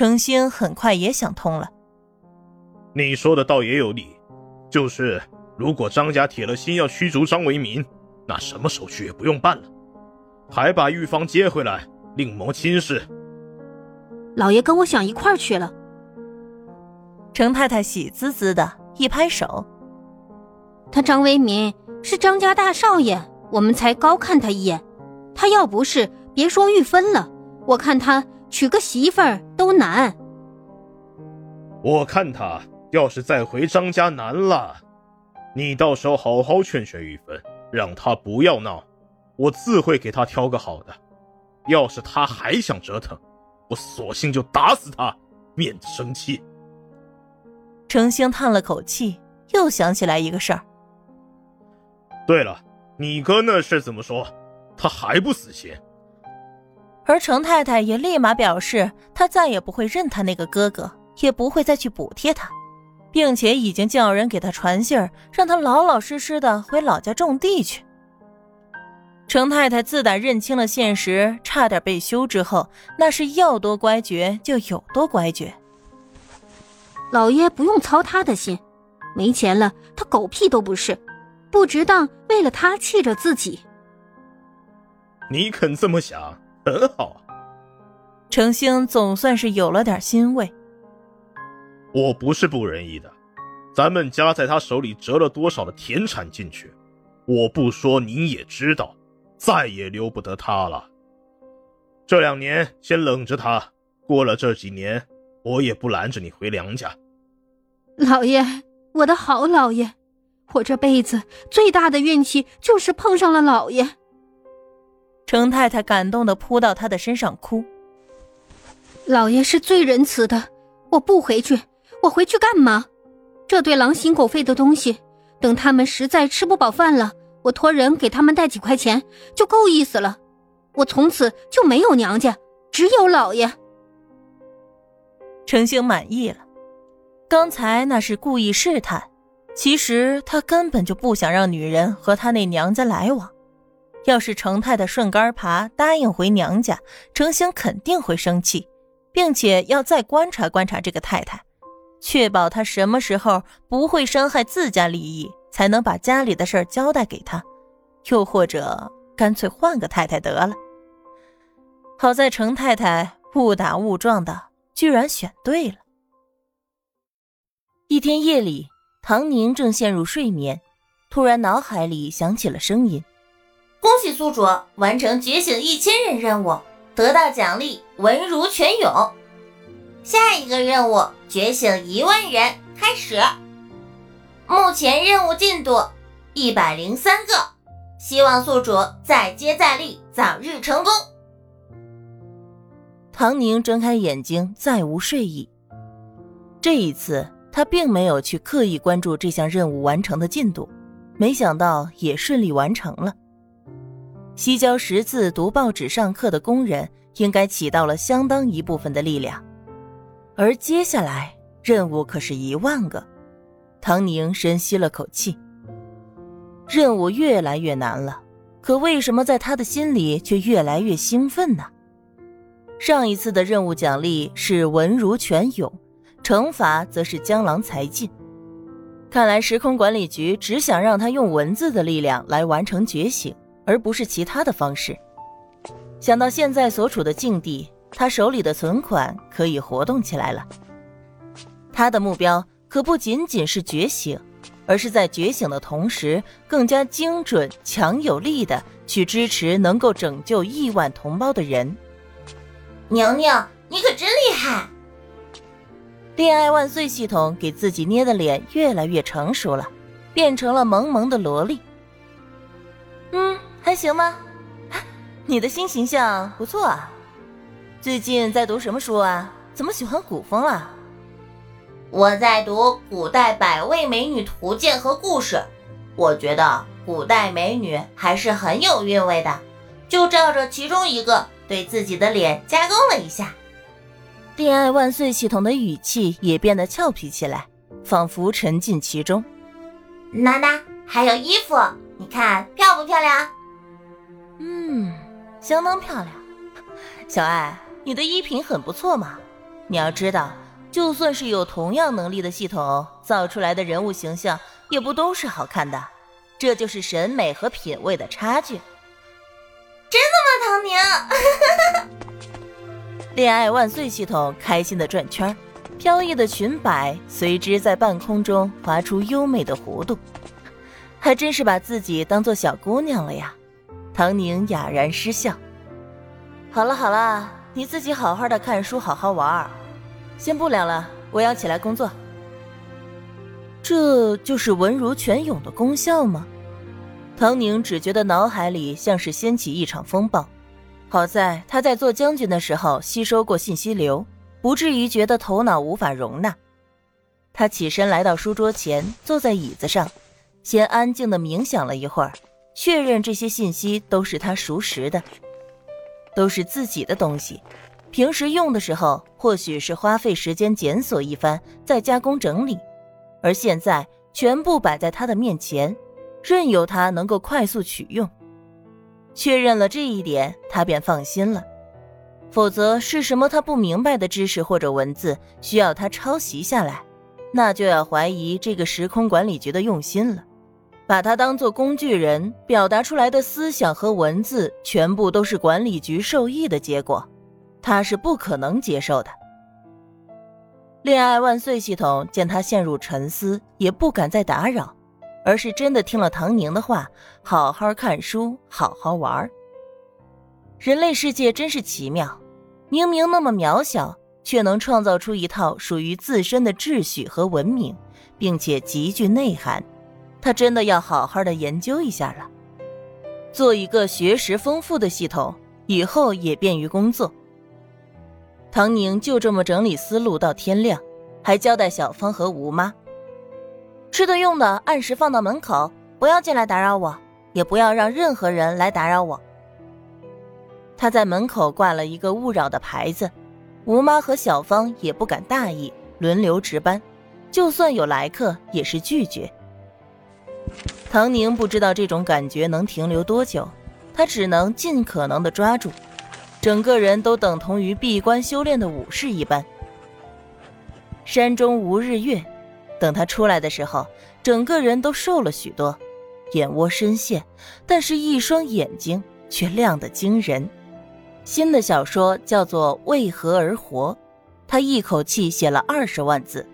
程星很快也想通了。你说的倒也有理，就是如果张家铁了心要驱逐张为民，那什么手续也不用办了，还把玉芳接回来，另谋亲事。老爷跟我想一块儿去了。程太太喜滋滋的一拍手：“他张为民是张家大少爷，我们才高看他一眼。他要不是，别说玉芬了，我看他娶个媳妇儿都难。我看他要是再回张家难了，你到时候好好劝劝玉芬，让他不要闹，我自会给他挑个好的。要是他还想折腾，我索性就打死他，免得生气。”程兴叹了口气，又想起来一个事儿。对了，你哥那事怎么说？他还不死心？而程太太也立马表示，她再也不会认他那个哥哥，也不会再去补贴他，并且已经叫人给他传信儿，让他老老实实的回老家种地去。程太太自打认清了现实，差点被休之后，那是要多乖觉就有多乖觉。老爷不用操他的心，没钱了他狗屁都不是，不值当为了他气着自己。你肯这么想，很好啊。程星总算是有了点欣慰。我不是不仁义的，咱们家在他手里折了多少的田产进去，我不说你也知道，再也留不得他了。这两年先冷着他，过了这几年。我也不拦着你回娘家，老爷，我的好老爷，我这辈子最大的运气就是碰上了老爷。程太太感动的扑到他的身上哭。老爷是最仁慈的，我不回去，我回去干嘛？这对狼心狗肺的东西，等他们实在吃不饱饭了，我托人给他们带几块钱就够意思了。我从此就没有娘家，只有老爷。程星满意了，刚才那是故意试探，其实他根本就不想让女人和他那娘家来往。要是程太太顺杆爬答应回娘家，程兴肯定会生气，并且要再观察观察这个太太，确保她什么时候不会伤害自家利益，才能把家里的事儿交代给她。又或者干脆换个太太得了。好在程太太误打误撞的。居然选对了。一天夜里，唐宁正陷入睡眠，突然脑海里响起了声音：“恭喜宿主完成觉醒一千人任务，得到奖励文如泉涌。下一个任务觉醒一万人开始。目前任务进度一百零三个，希望宿主再接再厉，早日成功。”唐宁睁开眼睛，再无睡意。这一次，他并没有去刻意关注这项任务完成的进度，没想到也顺利完成了。西郊识字、读报纸、上课的工人应该起到了相当一部分的力量，而接下来任务可是一万个。唐宁深吸了口气，任务越来越难了，可为什么在他的心里却越来越兴奋呢？上一次的任务奖励是文如泉涌，惩罚则是江郎才尽。看来时空管理局只想让他用文字的力量来完成觉醒，而不是其他的方式。想到现在所处的境地，他手里的存款可以活动起来了。他的目标可不仅仅是觉醒，而是在觉醒的同时，更加精准、强有力的去支持能够拯救亿万同胞的人。娘娘，你可真厉害！恋爱万岁系统给自己捏的脸越来越成熟了，变成了萌萌的萝莉。嗯，还行吗？你的新形象不错啊。最近在读什么书啊？怎么喜欢古风啊？我在读《古代百位美女图鉴》和故事，我觉得古代美女还是很有韵味的，就照着其中一个。对自己的脸加工了一下，恋爱万岁系统的语气也变得俏皮起来，仿佛沉浸其中。娜娜，还有衣服，你看漂不漂亮？嗯，相当漂亮。小爱，你的衣品很不错嘛。你要知道，就算是有同样能力的系统造出来的人物形象，也不都是好看的。这就是审美和品味的差距。真的吗，唐宁？恋爱万岁系统开心的转圈，飘逸的裙摆随之在半空中划出优美的弧度，还真是把自己当做小姑娘了呀。唐宁哑然失笑。好了好了，你自己好好的看书，好好玩儿。先不聊了，我要起来工作。这就是文如泉涌的功效吗？唐宁只觉得脑海里像是掀起一场风暴。好在他在做将军的时候吸收过信息流，不至于觉得头脑无法容纳。他起身来到书桌前，坐在椅子上，先安静的冥想了一会儿，确认这些信息都是他熟识的，都是自己的东西。平时用的时候，或许是花费时间检索一番，再加工整理，而现在全部摆在他的面前，任由他能够快速取用。确认了这一点，他便放心了。否则是什么他不明白的知识或者文字需要他抄袭下来，那就要怀疑这个时空管理局的用心了。把他当做工具人，表达出来的思想和文字全部都是管理局授意的结果。他是不可能接受的。恋爱万岁系统见他陷入沉思，也不敢再打扰，而是真的听了唐宁的话，好好看书，好好玩。人类世界真是奇妙，明明那么渺小，却能创造出一套属于自身的秩序和文明，并且极具内涵。他真的要好好的研究一下了，做一个学识丰富的系统，以后也便于工作。唐宁就这么整理思路到天亮，还交代小芳和吴妈：吃的用的按时放到门口，不要进来打扰我，也不要让任何人来打扰我。他在门口挂了一个勿扰的牌子，吴妈和小芳也不敢大意，轮流值班，就算有来客也是拒绝。唐宁不知道这种感觉能停留多久，他只能尽可能的抓住。整个人都等同于闭关修炼的武士一般。山中无日月，等他出来的时候，整个人都瘦了许多，眼窝深陷，但是一双眼睛却亮得惊人。新的小说叫做《为何而活》，他一口气写了二十万字，